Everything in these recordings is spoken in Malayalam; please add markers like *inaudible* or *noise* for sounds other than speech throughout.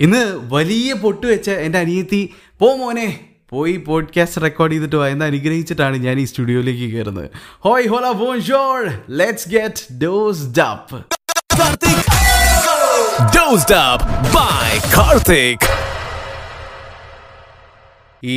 ഇന്ന് വലിയ പൊട്ട് വെച്ച എന്റെ അനിയത്തി പോ മോനെ പോയി പോഡ്കാസ്റ്റ് റെക്കോർഡ് ചെയ്തിട്ട് വാ. എന്ന് അനുഗ്രഹിച്ചിട്ടാണ് ഞാൻ ഈ സ്റ്റുഡിയോയിലേക്ക് കയറുന്നത്. ഹോയ് ഹോല shawl let's get dosed up Karthik up by Karthik. ഈ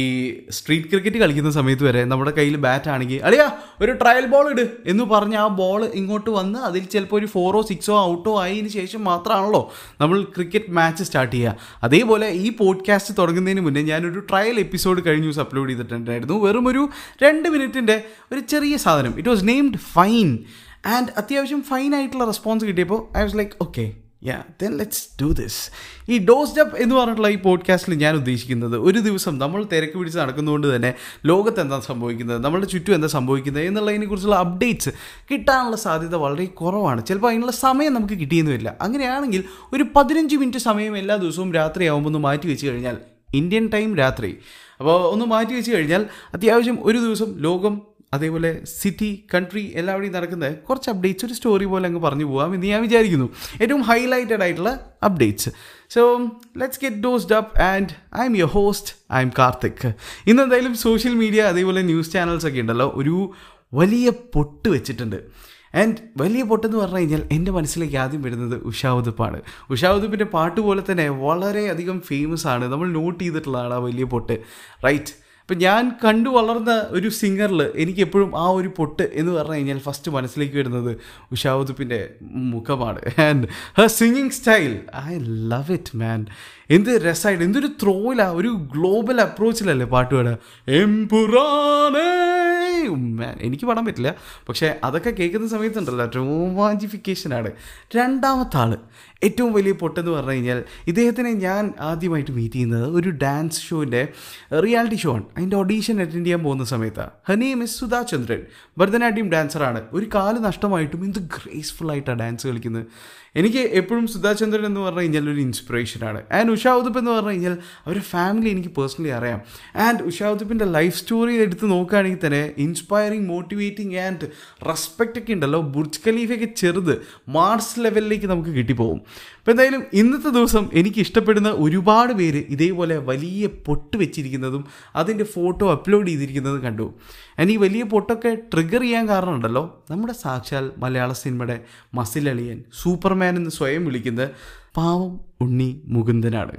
സ്ട്രീറ്റ് ക്രിക്കറ്റ് കളിക്കുന്ന സമയത്ത് വരെ നമ്മുടെ കയ്യിൽ ബാറ്റ് ആണെങ്കിൽ അളിയാ ഒരു ട്രയൽ ബോൾ ഇട് എന്ന് പറഞ്ഞ് ആ ബോൾ ഇങ്ങോട്ട് വന്ന് അതിൽ ചിലപ്പോൾ ഒരു ഫോറോ സിക്സോ ഔട്ടോ ആയതിന് ശേഷം മാത്രമാണല്ലോ നമ്മൾ ക്രിക്കറ്റ് മാച്ച് സ്റ്റാർട്ട് ചെയ്യുക. അതേപോലെ ഈ പോഡ്കാസ്റ്റ് തുടങ്ങുന്നതിന് മുന്നേ ഞാനൊരു ട്രയൽ എപ്പിസോഡ് കഴിഞ്ഞ ദിവസം അപ്ലോഡ് ചെയ്തിട്ടുണ്ടായിരുന്നു. വെറും ഒരു രണ്ട് മിനിറ്റിന്റെ ഒരു ചെറിയ സാധനം. It was named fine and അത്യാവശ്യം ഫൈൻ ആയിട്ടുള്ള റെസ്പോൺസ് കിട്ടിയപ്പോൾ I was like okay ya then let's do this ഈ ഡോസ് ജപ്പ് എന്ന് പറഞ്ഞിട്ടുള്ള ഈ പോഡ്കാസ്റ്റിൽ ഞാൻ ഉദ്ദേശിക്കുന്നത് ഒരു ദിവസം നമ്മൾ തിരക്ക് പിടിച്ച് നടക്കുന്നതുകൊണ്ട് തന്നെ ലോകത്ത് എന്താ സംഭവിക്കുന്നത് നമ്മുടെ ചുറ്റും എന്താ സംഭവിക്കുന്നത് എന്നുള്ളതിനെ കുറിച്ചുള്ള അപ്ഡേറ്റ്സ് കിട്ടാനുള്ള സാധ്യത വളരെ കുറവാണ്. ചിലപ്പോൾ അതിനുള്ള സമയം നമുക്ക് കിട്ടിയെന്നുമില്ല. അങ്ങനെയാണെങ്കിൽ ഒരു പതിനഞ്ച് മിനിറ്റ് സമയം എല്ലാ ദിവസവും രാത്രിയാവുമ്പോൾ ഒന്ന് മാറ്റി വെച്ച് കഴിഞ്ഞാൽ ഇന്ത്യൻ ടൈം രാത്രി. അപ്പോൾ ഒന്ന് മാറ്റി വെച്ച് കഴിഞ്ഞാൽ അത്യാവശ്യം ഒരു ദിവസം ലോകം അതേപോലെ സിറ്റി കൺട്രി എല്ലാവരുടെയും നടക്കുന്ന കുറച്ച് അപ്ഡേറ്റ്സ് ഒരു സ്റ്റോറി പോലെ അങ്ങ് പറഞ്ഞു പോകാം എന്ന് ഞാൻ വിചാരിക്കുന്നു. ഏറ്റവും ഹൈലൈറ്റഡ് ആയിട്ടുള്ള updates so let's get dosed up and I am your host I am Karthik ഇന്ന് എന്തായാലും സോഷ്യൽ മീഡിയ അതേപോലെ ന്യൂസ് ചാനൽസ് ഒക്കെ ഉണ്ടല്ലോ ഒരു വലിയ പൊട്ട് വെച്ചിട്ടുണ്ട്. ആൻഡ് വലിയ പൊട്ടെന്ന് പറഞ്ഞു കഴിഞ്ഞാൽ എന്റെ മനസ്സിലേക്ക് ആദ്യം വരുന്നത് ഉഷാവുതുപ്പാണ് ഉഷാവുതുപ്പിന്റെ പാട്ട് പോലെ തന്നെ വളരെയധികം ഫേമസ് ആണ്. നമ്മൾ നോട്ട് ചെയ്തിട്ടുള്ളതാണ് ആ വലിയ പൊട്ട്. റൈറ്റ് ഇപ്പം ഞാൻ കണ്ടു വളർന്ന ഒരു സിംഗറിൽ എനിക്ക് എപ്പോഴും ആ ഒരു പൊട്ട് എന്ന് പറഞ്ഞു കഴിഞ്ഞാൽ ഫസ്റ്റ് മനസ്സിലേക്ക് വരുന്നത് ഉഷാവുതുപ്പിന്റെ മുഖമാണ്. And her singing style I love it man എന്ത് രസമായിട്ട് എന്തൊരു ത്രോയിലാ ഒരു ഗ്ലോബൽ അപ്രോച്ചിലല്ലേ പാട്ട് പാടുക എംപുറാനേ എനിക്ക് പാടാൻ പറ്റില്ല. പക്ഷേ അതൊക്കെ കേൾക്കുന്ന സമയത്തുണ്ടല്ലോ റോമാഞ്ചിഫിക്കേഷനാണ് രണ്ടാമത്തെ ആൾ ഏറ്റവും വലിയ പൊട്ടെന്ന് പറഞ്ഞു കഴിഞ്ഞാൽ ഇദ്ദേഹത്തിനെ ഞാൻ ആദ്യമായിട്ട് മീറ്റ് ചെയ്യുന്നത് ഒരു ഡാൻസ് ഷോന്റെ റിയാലിറ്റി ഷോ ആണ്. അതിന്റെ ഓഡീഷൻ അറ്റൻഡ് ചെയ്യാൻ പോകുന്ന സമയത്താണ് ഹനി മിസ് സുധാ ചന്ദ്രൻ ഭരതനാട്യം ഡാൻസറാണ് ഒരു കാൽ നഷ്ടമായിട്ടും എന്ത് ഗ്രേസ്ഫുൾ ആയിട്ടാണ് ഡാൻസ് കളിക്കുന്നത്. എനിക്ക് എപ്പോഴും സുധാ ചന്ദ്രൻ എന്ന് പറഞ്ഞു കഴിഞ്ഞാൽ ഒരു ഇൻസ്പിറേഷനാണ് ആൻഡ് ഉഷാ ഉദുപ്പ് എന്ന് പറഞ്ഞു കഴിഞ്ഞാൽ അവരുടെ ഫാമിലി എനിക്ക് പേഴ്സണലി അറിയാം. ആൻഡ് ഉഷാ ഉദുപ്പിന്റെ ലൈഫ് സ്റ്റോറി എടുത്ത് നോക്കുകയാണെങ്കിൽ തന്നെ ഇൻസ്പയറിങ് മോട്ടിവേറ്റിംഗ് ആൻഡ് റെസ്പെക്റ്റ് ഒക്കെ ഉണ്ടല്ലോ. ബുർജ് ഖലീഫയൊക്കെ ചെറുത് മാർസ് ലെവലിലേക്ക് നമുക്ക് കിട്ടിപ്പോകും. അപ്പോൾ എന്തായാലും ഇന്നത്തെ ദിവസം എനിക്ക് ഇഷ്ടപ്പെടുന്ന ഒരുപാട് പേര് ഇതേപോലെ വലിയ പൊട്ട് വെച്ചിരിക്കുന്നതും അതിന്റെ ഫോട്ടോ അപ്ലോഡ് ചെയ്തിരിക്കുന്നതും കണ്ടു. എനിക്ക് വലിയ പൊട്ടൊക്കെ ട്രിഗർ ചെയ്യാൻ കാരണമുണ്ടല്ലോ നമ്മുടെ സാക്ഷാൽ മലയാള സിനിമയുടെ മസിലളിയൻ സൂപ്പർമാൻ എന്ന് സ്വയം വിളിക്കുന്നത് പാവം ഉണ്ണി മുകുന്ദനാണ്.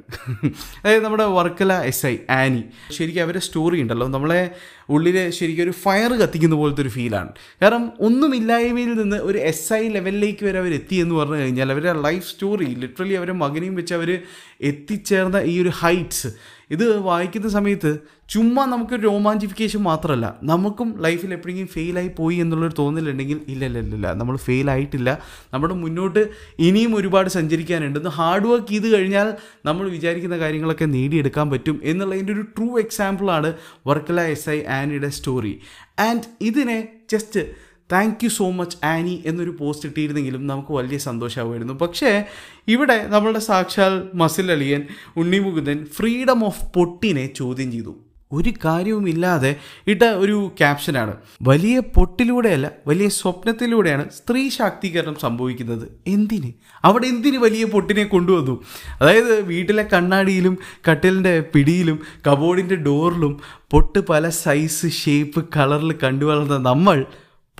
അതായത് നമ്മുടെ വർക്കല എസ് ഐ ആനി. ശരിക്കും അവരുടെ സ്റ്റോറി ഉണ്ടല്ലോ. നമ്മളെ ഉള്ളിൽ ശരിക്കും ഒരു ഫയർ കത്തിക്കുന്ന പോലത്തെ ഒരു ഫീലാണ് കാരണം ഒന്നുമില്ലായ്മയിൽ നിന്ന് ഒരു എസ് ഐ ലെവലിലേക്ക് വരെ അവർ എത്തി എന്ന് പറഞ്ഞു കഴിഞ്ഞാൽ അവരുടെ ലൈഫ് സ്റ്റോറി ലിറ്ററലി അവരെ മകനെയും വെച്ച് അവർ എത്തിച്ചേർന്ന ഈ ഒരു ഹൈറ്റ്സ് ഇത് വായിക്കുന്ന സമയത്ത് ചുമ്മാ നമുക്ക് രോമാഞ്ചിഫിക്കേഷൻ മാത്രമല്ല നമുക്കും ലൈഫിൽ എപ്പോഴെങ്കിലും ഫെയിലായി പോയി എന്നുള്ളൊരു തോന്നലുണ്ടെങ്കിൽ ഇല്ല ഇല്ല ഇല്ല നമ്മൾ ഫെയിലായിട്ടില്ല നമ്മുടെ മുന്നോട്ട് ഇനിയും ഒരുപാട് സഞ്ചരിക്കാനുണ്ട്. ഹാർഡ് വർക്ക് ചെയ്ത് കഴിഞ്ഞാൽ നമ്മൾ വിചാരിക്കുന്ന കാര്യങ്ങളൊക്കെ നേടിയെടുക്കാൻ പറ്റും എന്നുള്ളതിന്റെ ഒരു ട്രൂ എക്സാമ്പിളാണ് വർക്കല എസ് ഐ ആനിയുടെ സ്റ്റോറി ആൻഡ് ഇതിനെ just thank you so much Annie എന്നൊരു പോസ്റ്റ് ഇട്ടിരുന്നെങ്കിലും നമുക്ക് വലിയ സന്തോഷമാവുമായിരുന്നു. പക്ഷേ ഇവിടെ നമ്മളുടെ സാക്ഷാൽ മസിൽ അളിയൻ ഉണ്ണിമുകുന്ദൻ ഫ്രീഡം ഓഫ് പൊട്ടിനെ ചോദ്യം ചെയ്തു. ഒരു കാര്യവുമില്ലാതെ ഇട്ട ഒരു ക്യാപ്ഷനാണ് വലിയ പൊട്ടിലൂടെയല്ല വലിയ സ്വപ്നത്തിലൂടെയാണ് സ്ത്രീ ശാക്തീകരണം സംഭവിക്കുന്നത്. എന്തിന്? അവിടെ എന്തിന് വലിയ പൊട്ടിനെ കൊണ്ടുവന്നു? അതായത് വീട്ടിലെ കണ്ണാടിയിലും കട്ടിലിന്റെ പിടിയിലും കബോർഡിന്റെ ഡോറിലും പൊട്ട് പല സൈസ് ഷേപ്പ് കളറിൽ കണ്ടുവളർന്ന നമ്മൾ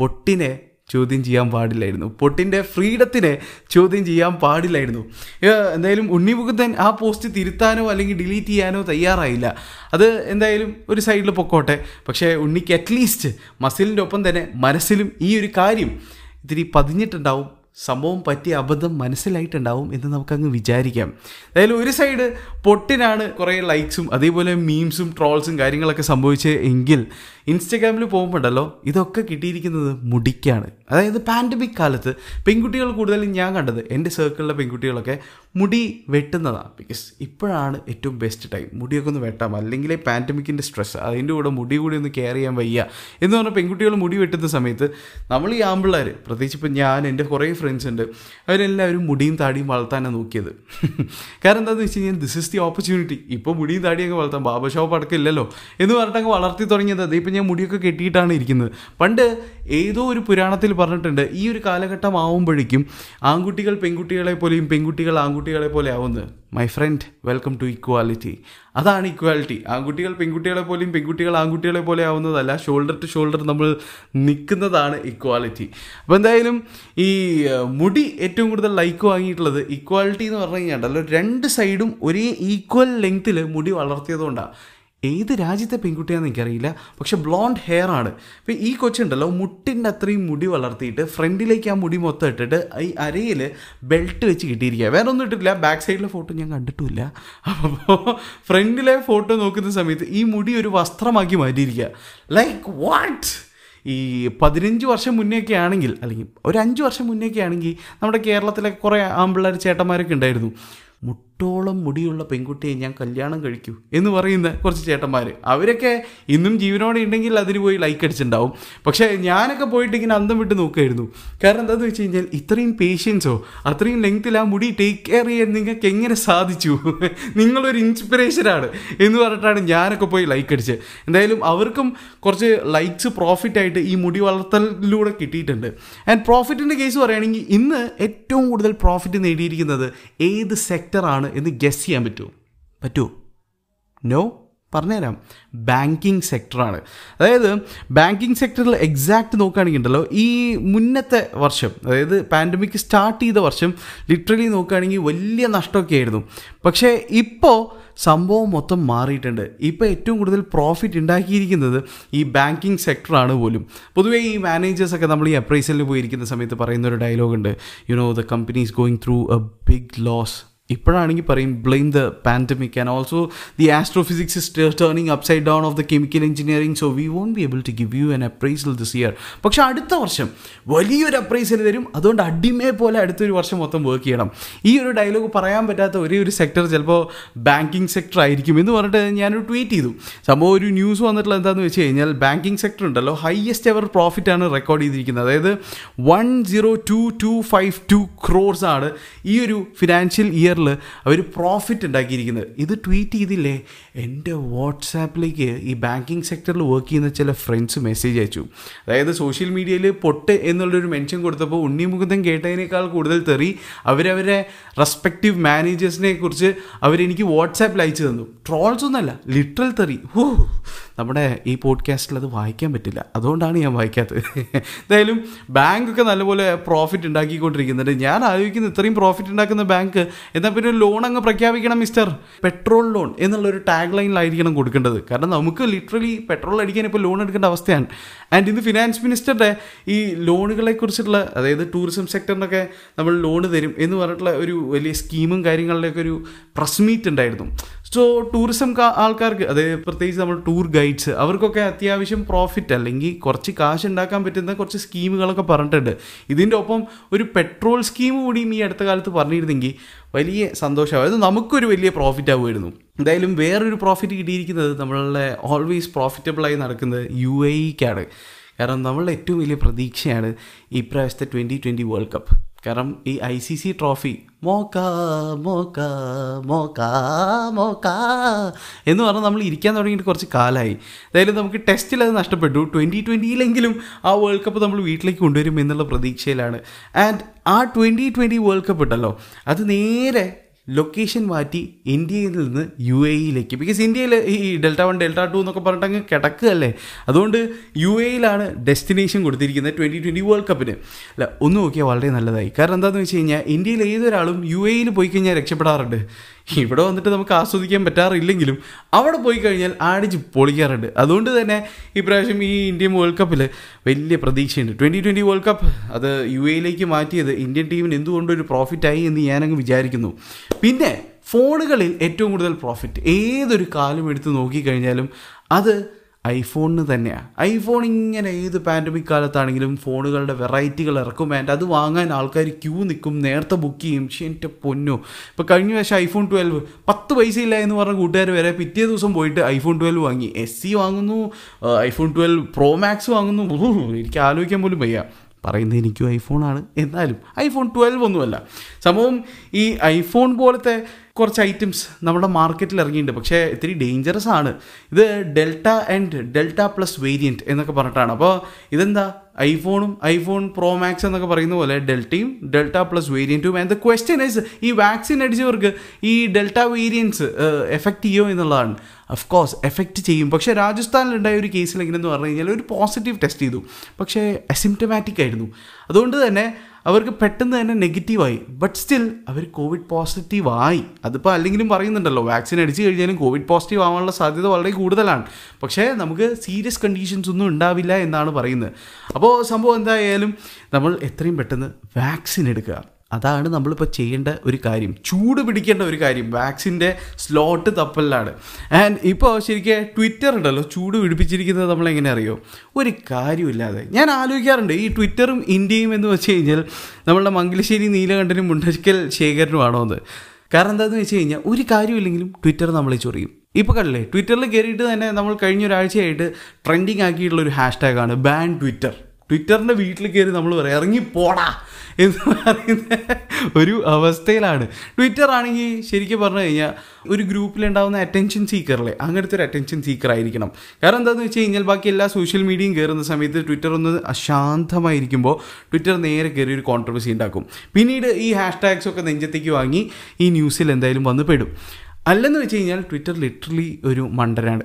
പൊട്ടിനെ ചോദ്യം ചെയ്യാൻ പാടില്ലായിരുന്നു. പൊട്ടിന്റെ ഫ്രീഡത്തിനെ ചോദ്യം ചെയ്യാൻ പാടില്ലായിരുന്നു. എന്തായാലും ഉണ്ണിമുകുന്ദൻ ആ പോസ്റ്റ് തിരുത്താനോ അല്ലെങ്കിൽ ഡിലീറ്റ് ചെയ്യാനോ തയ്യാറായില്ല. അത് എന്തായാലും ഒരു സൈഡിൽ പൊക്കോട്ടെ. പക്ഷേ ഉണ്ണിക്ക് അറ്റ്ലീസ്റ്റ് മസിലിന്റെ ഒപ്പം തന്നെ മനസ്സിലും ഈ ഒരു കാര്യം ഇത്തിരി പതിഞ്ഞിട്ടുണ്ടാവും. സംഭവം പറ്റിയ അബദ്ധം മനസ്സിലായിട്ടുണ്ടാവും എന്ന് നമുക്കങ്ങ് വിചാരിക്കാം. അതായത് ഒരു സൈഡ് പൊട്ടിനാണ് കുറേ ലൈക്സും അതേപോലെ മീംസും ട്രോൾസും കാര്യങ്ങളൊക്കെ സംഭവിച്ചത് എങ്കിൽ ഇൻസ്റ്റഗ്രാമിൽ പോകുമ്പോണ്ടല്ലോ ഇതൊക്കെ കിട്ടിയിരിക്കുന്നത് മുടിക്കാണ്. അതായത് പാൻഡമിക് കാലത്ത് പെൺകുട്ടികൾ കൂടുതലും ഞാൻ കണ്ടത് എന്റെ സർക്കിളിലെ പെൺകുട്ടികളൊക്കെ മുടി വെട്ടുന്നതാണ് ബിക്കോസ് ഇപ്പോഴാണ് ഏറ്റവും ബെസ്റ്റ് ടൈം മുടിയൊക്കെ ഒന്ന് വെട്ടാം. അല്ലെങ്കിൽ പാൻഡമിക്കിന്റെ സ്ട്രെസ് അതിന്റെ കൂടെ മുടി കൂടി ഒന്ന് കെയർ ചെയ്യാൻ വയ്യ. എന്ന് പറഞ്ഞാൽ പെൺകുട്ടികൾ മുടി വെട്ടുന്ന സമയത്ത് നമ്മൾ ഈ ആമ്പിള്ളേർ പ്രത്യേകിച്ച് ഇപ്പം ഞാൻ എന്റെ കുറേ ഫ്രണ്ട്സ് ഉണ്ട് അവരെല്ലാവരും മുടിയും താടിയും വളർത്താനാണ് നോക്കിയത്. *laughs* കാരണം എന്താണെന്ന് വെച്ച് കഴിഞ്ഞാൽ ദിസ് ഇസ് ദി ഓപ്പർച്യൂണിറ്റി ഇപ്പോൾ മുടിയും താടിയും അങ്ങ് വളർത്താം. ബാബ ഷോപ്പ് അടക്കമില്ലല്ലോ എന്ന് പറഞ്ഞിട്ട് അങ്ങ് വളർത്തി തുടങ്ങിയത്. അതേ ഇപ്പം ഞാൻ മുടിയൊക്കെ കെട്ടിയിട്ടാണ് ഇരിക്കുന്നത്. പണ്ട് ഏതോ ഒരു പുരാണത്തിൽ പറഞ്ഞിട്ടുണ്ട്. ഈ ഒരു കാലഘട്ടം ആവുമ്പോഴേക്കും ആൺകുട്ടികൾ പെൺകുട്ടികളെ പോലെയും പെൺകുട്ടികൾ ആൺകുട്ടികളെ പോലെ ആവുന്നത്. My friend welcome to equality അതാണ് ഇക്വാലിറ്റി ആൺകുട്ടികൾ പെൺകുട്ടികളെ പോലെയും പെൺകുട്ടികൾ ആൺകുട്ടികളെ പോലെ ആവുന്നതല്ല. ഷോൾഡർ ടു ഷോൾഡർ നമ്മൾ നിൽക്കുന്നതാണ് ഇക്വാലിറ്റി അപ്പോൾ എന്തായാലും ഈ മുടി ഏറ്റവും കൂടുതൽ ലൈക്ക് വാങ്ങിയിട്ടുള്ളത് ഇക്വാലിറ്റി എന്ന് പറഞ്ഞു കഴിഞ്ഞാൽ രണ്ട് സൈഡും ഒരേ ഈക്വൽ ലെങ്ത്തിൽ മുടി വളർത്തിയതുകൊണ്ടാണ് ഏത് രാജ്യത്തെ പെൺകുട്ടിയാണെന്ന് എനിക്കറിയില്ല. പക്ഷെ ബ്ലോണ്ട് ഹെയർ ആണ്. ഇപ്പം ഈ കൊച്ചുണ്ടല്ലോ മുട്ടിന്റെ അത്രയും മുടി വളർത്തിയിട്ട് ഫ്രണ്ടിലേക്ക് ആ മുടി മൊത്തം ഇട്ടിട്ട് ഈ അരയിൽ ബെൽറ്റ് വെച്ച് കിട്ടിയിരിക്കുക. വേറെ ഒന്നും ഇട്ടിട്ടില്ല. ബാക്ക് സൈഡിലെ ഫോട്ടോ ഞാൻ കണ്ടിട്ടില്ല അപ്പോൾ ഫ്രണ്ടിലെ ഫോട്ടോ നോക്കുന്ന സമയത്ത് ഈ മുടി ഒരു വസ്ത്രമാക്കി മാറ്റിയിരിക്കുക. ലൈക്ക് വാട്ട് ഈ പതിനഞ്ച് വർഷം മുന്നേയൊക്കെ ആണെങ്കിൽ അല്ലെങ്കിൽ ഒരു അഞ്ച് വർഷം മുന്നേയൊക്കെ ആണെങ്കിൽ നമ്മുടെ കേരളത്തിലെ കുറേ ആമ്പിള്ളേർ ചേട്ടന്മാരൊക്കെ ഉണ്ടായിരുന്നു. മുട്ടോളം മുടിയുള്ള പെൺകുട്ടിയെ ഞാൻ കല്യാണം കഴിക്കൂ എന്ന് പറയുന്ന കുറച്ച് ചേട്ടന്മാർ അവരൊക്കെ ഇന്നും ജീവനോടെ ഉണ്ടെങ്കിൽ അതിന് പോയി ലൈക്ക് അടിച്ചിട്ടുണ്ടാവും. പക്ഷേ ഞാനൊക്കെ പോയിട്ട് ഇങ്ങനെ അന്തം വിട്ട് നോക്കുമായിരുന്നു കാരണം എന്താണെന്ന് വെച്ച് കഴിഞ്ഞാൽ ഇത്രയും പേഷ്യൻസോ അത്രയും ലെങ്ത്തിൽ ആ മുടി ടേക്ക് കെയർ ചെയ്യാൻ നിങ്ങൾക്ക് എങ്ങനെ സാധിച്ചു? നിങ്ങളൊരു ഇൻസ്പിറേഷനാണ് എന്ന് പറഞ്ഞിട്ടാണ് ഞാനൊക്കെ പോയി ലൈക്ക് അടിച്ചത് എന്തായാലും അവർക്കും കുറച്ച് ലൈക്സ് പ്രോഫിറ്റായിട്ട് ഈ മുടി വളർത്തലിലൂടെ കിട്ടിയിട്ടുണ്ട്. ആൻഡ് പ്രോഫിറ്റിന്റെ കേസ് പറയുകയാണെങ്കിൽ ഇന്ന് ഏറ്റവും കൂടുതൽ പ്രോഫിറ്റ് നേടിയിരിക്കുന്നത് ഏത് സെക്ടറാണ് എന്ന് ഗസ് ചെയ്യാൻ പറ്റുമോ? പറ്റുമോ? നോ പറഞ്ഞുതരാം. ബാങ്കിങ് സെക്ടറാണ് അതായത് ബാങ്കിങ് സെക്ടറിൽ എക്സാക്റ്റ് നോക്കുകയാണെങ്കിൽ ഉണ്ടല്ലോ ഈ മുന്നത്തെ വർഷം അതായത് പാൻഡമിക് സ്റ്റാർട്ട് ചെയ്ത വർഷം ലിറ്ററലി നോക്കുകയാണെങ്കിൽ വലിയ നഷ്ടമൊക്കെ ആയിരുന്നു പക്ഷേ ഇപ്പോൾ സംഭവം മൊത്തം മാറിയിട്ടുണ്ട്. ഇപ്പോൾ ഏറ്റവും കൂടുതൽ പ്രോഫിറ്റ് ഉണ്ടാക്കിയിരിക്കുന്നത് ഈ ബാങ്കിങ് സെക്ടറാണ് പോലും. പൊതുവേ ഈ മാനേജേഴ്സൊക്കെ നമ്മൾ ഈ അപ്രൈസലിന് പോയിരിക്കുന്ന സമയത്ത് പറയുന്ന ഒരു ഡയലോഗ് ഉണ്ട്. You know the company is going through a big loss ഇപ്പോഴാണെങ്കിൽ പറയും blame the pandemic and also the astrophysics is turning upside down of the chemical engineering so we won't be able to give you an appraisal this year പക്ഷേ അടുത്ത വർഷം വലിയൊരു അപ്രൈസൽ തരും അതുകൊണ്ട് അടിമയെ പോലെ അടുത്തൊരു വർഷം മൊത്തം വർക്ക് ചെയ്യണം. ഈ ഒരു ഡയലോഗ് പറയാൻ പറ്റാത്ത ഒരേ ഒരു സെക്ടർ ചിലപ്പോൾ ബാങ്കിങ് സെക്ടർ ആയിരിക്കും എന്ന് പറഞ്ഞിട്ട് ഞാനൊരു ട്വീറ്റ് ചെയ്തു. സംഭവം ഒരു ന്യൂസ് വന്നിട്ടുള്ള എന്താണെന്ന് വെച്ച് കഴിഞ്ഞാൽ ബാങ്കിങ് സെക്ടർ ഉണ്ടല്ലോ. ഹയസ്റ്റ് എവർ പ്രോഫിറ്റ് ആണ് റെക്കോർഡ് ചെയ്തിരിക്കുന്നത്. അതായത് one zero two two five two crores ആണ് ഈ ഒരു ഫിനാൻഷ്യൽ ഇയറിൽ അവർ പ്രോഫിറ്റ് ഉണ്ടാക്കിയിരിക്കുന്നത്. ഇത് ട്വീറ്റ് ചെയ്തില്ലേ? എന്റെ വാട്സാപ്പിലേക്ക് ഈ ബാങ്കിങ് സെക്ടറിൽ വർക്ക് ചെയ്യുന്ന ചില ഫ്രണ്ട്സ് മെസ്സേജ് അയച്ചു. അതായത് സോഷ്യൽ മീഡിയയിൽ പൊട്ട് എന്നുള്ളൊരു മെൻഷൻ കൊടുത്തപ്പോൾ ഉണ്ണിമുഖത്തൻ കേട്ടതിനേക്കാൾ കൂടുതൽ തെറി അവരവരെ റെസ്പെക്റ്റീവ് മാനേജേഴ്സിനെ കുറിച്ച് അവരെനിക്ക് വാട്സാപ്പിൽ അയച്ചു തന്നു. ട്രോൾസ് ഒന്നല്ല ലിറ്ററൽ തെറി. ഹോ നമ്മുടെ ഈ പോഡ്കാസ്റ്റിൽ അത് വായിക്കാൻ പറ്റില്ല. അതുകൊണ്ടാണ് ഞാൻ വായിക്കാത്തത്. എന്തായാലും ബാങ്കൊക്കെ നല്ലപോലെ പ്രോഫിറ്റ് ഉണ്ടാക്കിക്കൊണ്ടിരിക്കുന്നുണ്ട്. ഞാൻ ആലോചിക്കുന്ന ഇത്രയും പ്രോഫിറ്റ് ഉണ്ടാക്കുന്ന ബാങ്ക് പിന്നെ ലോൺ അങ്ങ് പ്രഖ്യാപിക്കണം മിസ്റ്റർ പെട്രോൾ ലോൺ എന്നുള്ള എന്നുള്ളൊരു ടാഗ് ലൈനിലായിരിക്കണം കൊടുക്കേണ്ടത്. കാരണം നമുക്ക് ലിറ്ററലി പെട്രോൾ അടിക്കാൻ ഇപ്പോൾ ലോൺ എടുക്കേണ്ട അവസ്ഥയാണ്. ആൻഡ് ഇന്ന് ഫിനാൻസ് മിനിസ്റ്ററുടെ ഈ ലോണുകളെ കുറിച്ചിട്ടുള്ള അതായത് ടൂറിസം സെക്ടറിനൊക്കെ നമ്മൾ ലോൺ തരും എന്ന് പറഞ്ഞിട്ടുള്ള ഒരു വലിയ സ്കീമും കാര്യങ്ങളുടെയൊക്കെ ഒരു പ്രസ് മീറ്റ് ഉണ്ടായിരുന്നു. സോ ടൂറിസം ആൾക്കാർക്ക് അതായത് പ്രത്യേകിച്ച് നമ്മൾ ടൂർ ഗൈഡ്സ് അവർക്കൊക്കെ അത്യാവശ്യം പ്രോഫിറ്റ് അല്ലെങ്കിൽ കുറച്ച് കാശ് ഉണ്ടാക്കാൻ പറ്റുന്ന കുറച്ച് സ്കീമുകളൊക്കെ പറഞ്ഞിട്ടുണ്ട്. ഇതിന്റെ ഒപ്പം ഒരു പെട്രോൾ സ്കീം കൂടിയും ഈ അടുത്ത കാലത്ത് പറഞ്ഞിരുന്നെങ്കിൽ വലിയ സന്തോഷമാവും. അത് നമുക്കൊരു വലിയ പ്രോഫിറ്റ് ആവുമായിരുന്നു. എന്തായാലും വേറൊരു പ്രോഫിറ്റ് കിട്ടിയിരിക്കുന്നത് നമ്മളുടെ ഓൾവേസ് പ്രോഫിറ്റബിളായി നടക്കുന്നത് യു എ ഇക്കാണ് കാരണം നമ്മളുടെ ഏറ്റവും വലിയ പ്രതീക്ഷയാണ് ഈ പ്രാവശ്യത്തെ ട്വന്റി ട്വന്റി വേൾഡ് കപ്പ് കാരണം ഈ ഐ സി സി ട്രോഫി മോക്ക മോക്ക മോക്ക മോക്ക എന്ന് പറഞ്ഞാൽ നമ്മൾ ഇരിക്കാൻ തുടങ്ങിയിട്ട് കുറച്ച് കാലമായി അതായത് നമുക്ക് ടെസ്റ്റിൽ അത് നഷ്ടപ്പെട്ടു. ട്വന്റി ട്വന്റിയിലെങ്കിലും ആ വേൾഡ് കപ്പ് നമ്മൾ വീട്ടിലേക്ക് കൊണ്ടുവരും എന്നുള്ള പ്രതീക്ഷയിലാണ്. ആൻഡ് ആ ട്വന്റി ട്വന്റി വേൾഡ് കപ്പ് ഉണ്ടല്ലോ അത് നേരെ ലൊക്കേഷൻ മാറ്റി ഇന്ത്യയിൽ നിന്ന് യു എ ഇയിലേക്ക്. ബിക്കോസ് ഇന്ത്യയിൽ ഈ ഡെൽറ്റ വൺ ഡെൽറ്റ ടു എന്നൊക്കെ പറഞ്ഞിട്ട് അങ്ങ് കിടക്കുകയല്ലേ? അതുകൊണ്ട് യു എയിലാണ് ഡെസ്റ്റിനേഷൻ കൊടുത്തിരിക്കുന്നത് ട്വന്റി ട്വന്റി വേൾഡ് കപ്പിന് അല്ല ഒന്ന് നോക്കിയാൽ വളരെ നല്ലതായി. കാരണം എന്താണെന്ന് വെച്ച് കഴിഞ്ഞാൽ ഇന്ത്യയിൽ ഏതൊരാളും യു എയിൽ പോയി കഴിഞ്ഞാൽ രക്ഷപ്പെടാറുണ്ട്. ഇവിടെ വന്നിട്ട് നമുക്ക് ആസ്വദിക്കാൻ പറ്റാറില്ലെങ്കിലും അവിടെ പോയി കഴിഞ്ഞാൽ ആടിച്ച് പൊളിക്കാറുണ്ട്. അതുകൊണ്ട് തന്നെ ഇപ്രാവശ്യം ഈ ഇന്ത്യൻ വേൾഡ് കപ്പിൽ വലിയ പ്രതീക്ഷയുണ്ട്. ട്വന്റി ട്വന്റി വേൾഡ് കപ്പ് അത് യു എയിലേക്ക് മാറ്റിയത് ഇന്ത്യൻ ടീമിന് എന്തുകൊണ്ടൊരു പ്രോഫിറ്റായി എന്ന് ഞാനങ്ങ് വിചാരിക്കുന്നു. പിന്നെ ഫോണുകളിൽ ഏറ്റവും കൂടുതൽ പ്രോഫിറ്റ് ഏതൊരു കാലം എടുത്ത് നോക്കിക്കഴിഞ്ഞാലും അത് ഐഫോണിന് തന്നെയാണ് ഐഫോൺ ഇങ്ങനെ ഏത് പാൻഡമിക് കാലത്താണെങ്കിലും ഫോണുകളുടെ വെറൈറ്റികൾ ഇറക്കും. ആൻഡ് അത് വാങ്ങാൻ ആൾക്കാർ ക്യൂ നിൽക്കും. നേരത്തെ ബുക്ക് ചെയ്യും. പക്ഷേ എന്റെ പൊന്നു. ഇപ്പോൾ കഴിഞ്ഞ പ്രാവശ്യം ഐഫോൺ ട്വൽവ് പത്ത് പൈസ ഇല്ല എന്ന് പറഞ്ഞ കൂട്ടുകാർ വരെ പിറ്റേ ദിവസം പോയിട്ട് ഐഫോൺ ട്വൽവ് വാങ്ങി. എസ് സി വാങ്ങുന്നു ഐഫോൺ ട്വൽവ് പ്രോ മാക്സ് വാങ്ങുന്നു. എനിക്ക് ആലോചിക്കാൻ പോലും വയ്യ. പറയുന്നത് എനിക്കും ഐഫോണാണ്. എന്നാലും ഐഫോൺ ട്വൽവ് ഒന്നുമല്ല. സംഭവം ഈ ഐഫോൺ പോലത്തെ കുറച്ച് ഐറ്റംസ് നമ്മുടെ മാർക്കറ്റിൽ ഇറങ്ങിയിട്ടുണ്ട്. പക്ഷേ ഇത്തിരി ഡേഞ്ചറസ് ആണ്. ഇത് delta and delta plus variant എന്നൊക്കെ പറഞ്ഞിട്ടാണ്. അപ്പോൾ ഇതെന്താ? ഐഫോണും ഐഫോൺ പ്രോ മാക്സ് എന്നൊക്കെ പറയുന്ന പോലെ ഡെൽറ്റയും ഡെൽറ്റ പ്ലസ് വേരിയന്റും ആൻഡ് ദ ക്വസ്റ്റ്യൻ ഇസ് ഈ വാക്സിൻ അടിച്ചവർക്ക് ഈ ഡെൽറ്റ വേരിയൻസ് എഫക്റ്റ് ചെയ്യുമോ എന്നുള്ളതാണ്. ഓഫ് കോഴ്സ് എഫക്റ്റ് ചെയ്യും. പക്ഷേ രാജസ്ഥാനിലുണ്ടായ ഒരു കേസിൽ എങ്ങനെയെന്ന് പറഞ്ഞു കഴിഞ്ഞാൽ ഒരു പോസിറ്റീവ് ടെസ്റ്റ് ചെയ്തു. പക്ഷേ അസിംറ്റമാറ്റിക് ആയിരുന്നു. അതുകൊണ്ട് തന്നെ അവർക്ക് പെട്ടെന്ന് തന്നെ നെഗറ്റീവായി. ബട്ട് സ്റ്റിൽ അവർ കോവിഡ് പോസിറ്റീവ് ആയി. അതിപ്പോൾ അല്ലെങ്കിലും പറയുന്നുണ്ടല്ലോ വാക്സിൻ അടിച്ചു കഴിഞ്ഞാലും കോവിഡ് പോസിറ്റീവ് ആവാനുള്ള സാധ്യത വളരെ കൂടുതലാണ്. പക്ഷേ നമുക്ക് സീരിയസ് കണ്ടീഷൻസ് ഒന്നും ഉണ്ടാവില്ല എന്നാണ് പറയുന്നത്. അപ്പോൾ സംഭവം എന്തായാലും നമ്മൾ എത്രയും പെട്ടെന്ന് വാക്സിൻ എടുക്കുക. അതാണ് നമ്മളിപ്പോൾ ചെയ്യേണ്ട ഒരു കാര്യം. ചൂട് പിടിക്കേണ്ട ഒരു കാര്യം. വാക്സിന്റെ സ്ലോട്ട് തപ്പലിലാണ്. ആൻഡ് ഇപ്പോൾ ശരിക്കും ട്വിറ്റർ ഉണ്ടല്ലോ ചൂട് പിടിപ്പിച്ചിരിക്കുന്നത് നമ്മളെങ്ങനെ അറിയോ ഒരു കാര്യമില്ലാതെ ഞാൻ ആലോചിക്കാറുണ്ട് ഈ ട്വിറ്ററും ഇന്ത്യയും എന്ന് വെച്ച് കഴിഞ്ഞാൽ നമ്മളുടെ മംഗലശ്ശേരി നീലകണ്ഠനും മുണ്ടക്കൽ ശേഖരനുമാണോ എന്ന് കാരണം എന്താണെന്ന് വെച്ച് കഴിഞ്ഞാൽ ഒരു കാര്യമില്ലെങ്കിലും ട്വിറ്റർ നമ്മളെ ചൊറിയും. ഇപ്പോൾ കണ്ടില്ലേ ട്വിറ്ററിൽ കയറിയിട്ട് തന്നെ നമ്മൾ കഴിഞ്ഞ ഒരാഴ്ചയായിട്ട് ട്രെൻഡിങ് ആക്കിയിട്ടുള്ള ഒരു ഹാഷ്ടാഗാണ് ബാൻ ട്വിറ്റർ ട്വിറ്ററിന്റെ വീട്ടിൽ കയറി നമ്മൾ പറയാം ഇറങ്ങിപ്പോടാ എന്ന് പറയുന്ന ഒരു അവസ്ഥയിലാണ്. ട്വിറ്റർ ആണെങ്കിൽ ശരിക്കും പറഞ്ഞു കഴിഞ്ഞാൽ ഒരു ഗ്രൂപ്പിലുണ്ടാവുന്ന അറ്റൻഷൻ സീക്കറല്ലേ അങ്ങനത്തെ ഒരു അറ്റൻഷൻ സീക്കർ ആയിരിക്കണം. കാരണം എന്താണെന്ന് വെച്ച് കഴിഞ്ഞാൽ ബാക്കി എല്ലാ സോഷ്യൽ മീഡിയയും കയറുന്ന സമയത്ത് ട്വിറ്റർ ഒന്ന് അശാന്തമായിരിക്കുമ്പോൾ ട്വിറ്റർ നേരെ കയറി ഒരു കോൺട്രവേഴ്സി ഉണ്ടാക്കും. പിന്നീട് ഈ ഹാഷ്ടാഗ്സ് ഒക്കെ നെഞ്ചത്തേക്ക് വാങ്ങി ഈ ന്യൂസിൽ എന്തായാലും വന്ന് പെടും. അല്ലെന്ന് വെച്ച് കഴിഞ്ഞാൽ ട്വിറ്റർ ലിറ്ററലി ഒരു മണ്ടരാണ്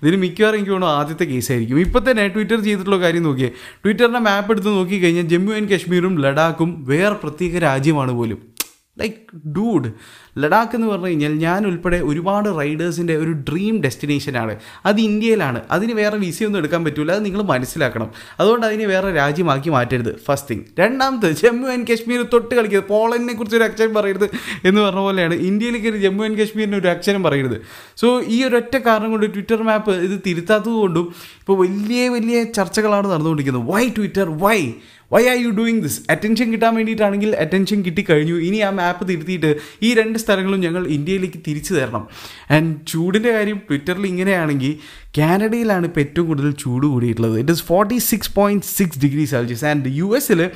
ഇതിന് മിക്കവാറും എനിക്ക് തോന്നുന്നു ആദ്യത്തെ കേസായിരിക്കും ഇപ്പം തന്നെ ട്വിറ്റർ ചെയ്തിട്ടുള്ള കാര്യം നോക്കിയേ. ട്വിറ്ററിന്റെ മാപ്പ് എടുത്ത് നോക്കിക്കഴിഞ്ഞാൽ ജമ്മു ആൻഡ് കാശ്മീരും ലഡാക്കും വേറെ പ്രത്യേക രാജ്യമാണ് പോലും. ലൈക്ക് ഡൂഡ് ലഡാക്ക് എന്ന് പറഞ്ഞു കഴിഞ്ഞാൽ ഞാൻ ഉൾപ്പെടെ ഒരുപാട് റൈഡേഴ്സിന്റെ ഒരു ഡ്രീം ഡെസ്റ്റിനേഷനാണ് അത് ഇന്ത്യയിലാണ്. അതിന് വേറെ വിസയൊന്നും എടുക്കാൻ പറ്റില്ല അത് നിങ്ങൾ മനസ്സിലാക്കണം. അതുകൊണ്ട് അതിനെ വേറെ രാജ്യമാക്കി മാറ്റരുത്. ഫസ്റ്റ് തിങ് രണ്ടാമത് ജമ്മു ആൻഡ് കാശ്മീർ തൊട്ട് കളിക്കരുത്. പോളണ്ടിനെ കുറിച്ച് ഒരു അക്ഷരം പറയരുത് എന്ന് പറഞ്ഞ പോലെയാണ് ഇന്ത്യയിൽ കയറി ജമ്മു ആൻഡ് കാശ്മീരിന് ഒരു അക്ഷരം പറയരുത്. സോ ഈ ഒരൊറ്റ കാരണം കൊണ്ട് ട്വിറ്റർ മാപ്പ് ഇത് തിരുത്താത്തത് കൊണ്ടും ഇപ്പോൾ വലിയ വലിയ ചർച്ചകളാണ് നടന്നുകൊണ്ടിരിക്കുന്നത്. Why twitter why why are you doing this attention കിട്ടാൻ വേണ്ടിയിട്ടാണെങ്കിൽ അറ്റൻഷൻ കിട്ടിക്കഴിഞ്ഞു. ഇനി ആ മാപ്പ് തിരുത്തിയിട്ട് ഈ രണ്ട് സ്ഥലങ്ങളും ഞങ്ങൾ ഇന്ത്യയിലേക്ക് തിരിച്ചു തരണം. ആൻഡ് ചൂടിന്റെ കാര്യം ട്വിറ്ററിൽ ഇങ്ങനെയാണെങ്കിൽ കാനഡയിലാണ് ഇപ്പോൾ ഏറ്റവും കൂടുതൽ ചൂട് കൂടിയിട്ടുള്ളത്. It is forty six point six degree celsius and U എസിൽ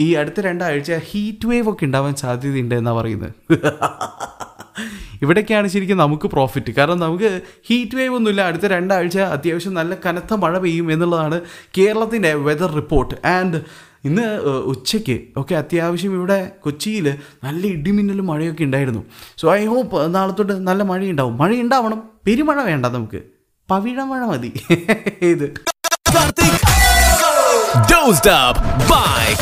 ഈ അടുത്ത രണ്ടാഴ്ച ഹീറ്റ് വേവ് ഒക്കെ ഉണ്ടാവാൻ സാധ്യതയുണ്ട് എന്നാണ് പറയുന്നത്. *laughs* ഇവിടേക്കാണ് ശരിക്കും നമുക്ക് പ്രോഫിറ്റ് കാരണം നമുക്ക് ഹീറ്റ് വേവ് ഒന്നുമില്ല. അടുത്ത രണ്ടാഴ്ച അത്യാവശ്യം നല്ല കനത്ത മഴ പെയ്യും എന്നുള്ളതാണ് കേരളത്തിന്റെ വെതർ റിപ്പോർട്ട് ആൻഡ് ഇന്ന് ഉച്ചയ്ക്ക് ഒക്കെ അത്യാവശ്യം ഇവിടെ കൊച്ചിയിൽ നല്ല ഇടിമിന്നലും മഴയൊക്കെ ഉണ്ടായിരുന്നു. സോ ഐ ഹോപ്പ് നാളെ തൊട്ട് നല്ല മഴയുണ്ടാവും. മഴ ഉണ്ടാവണം പെരുമഴ വേണ്ട നമുക്ക്. പവിഴ മഴ മതി. *laughs* ഇത്.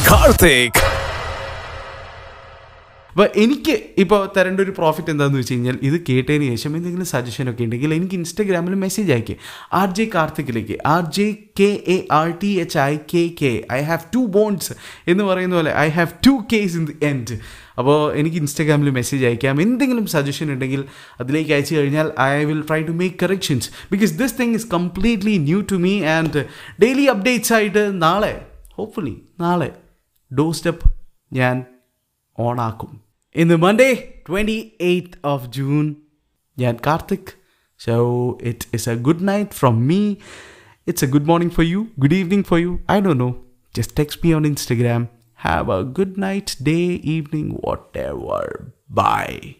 Karthik. അപ്പോൾ എനിക്ക് ഇപ്പോൾ തരേണ്ട ഒരു പ്രോഫിറ്റ് എന്താണെന്ന് വെച്ച് കഴിഞ്ഞാൽ ഇത് കേട്ടതിന് ശേഷം എന്തെങ്കിലും സജഷൻ ഒക്കെ ഉണ്ടെങ്കിൽ എനിക്ക് ഇൻസ്റ്റാഗ്രാമിൽ മെസ്സേജ് അയക്കുക R J കാർത്തിക്കിലേക്ക്. R J K A R T H I K K I have two bones എന്ന് പറയുന്ന പോലെ I have two case in the end അപ്പോൾ എനിക്ക് ഇൻസ്റ്റാഗ്രാമിൽ മെസ്സേജ് അയക്കാം. എന്തെങ്കിലും സജഷൻ ഉണ്ടെങ്കിൽ അതിലേക്ക് അയച്ചു കഴിഞ്ഞാൽ I will try to make corrections because this thing is completely new to me and daily updates ആയിട്ട് നാളെ ഹോപ്പ്ഫുള്ളി നാളെ ഡോ സ്റ്റെപ്പ് ഞാൻ ഓണാക്കും. ഇന്ന് Monday twenty eighth of June ഞാൻ Karthik. So it is a good night from me it's a good morning for you good evening for you I do know just text me on Instagram have a good night day evening what ever bye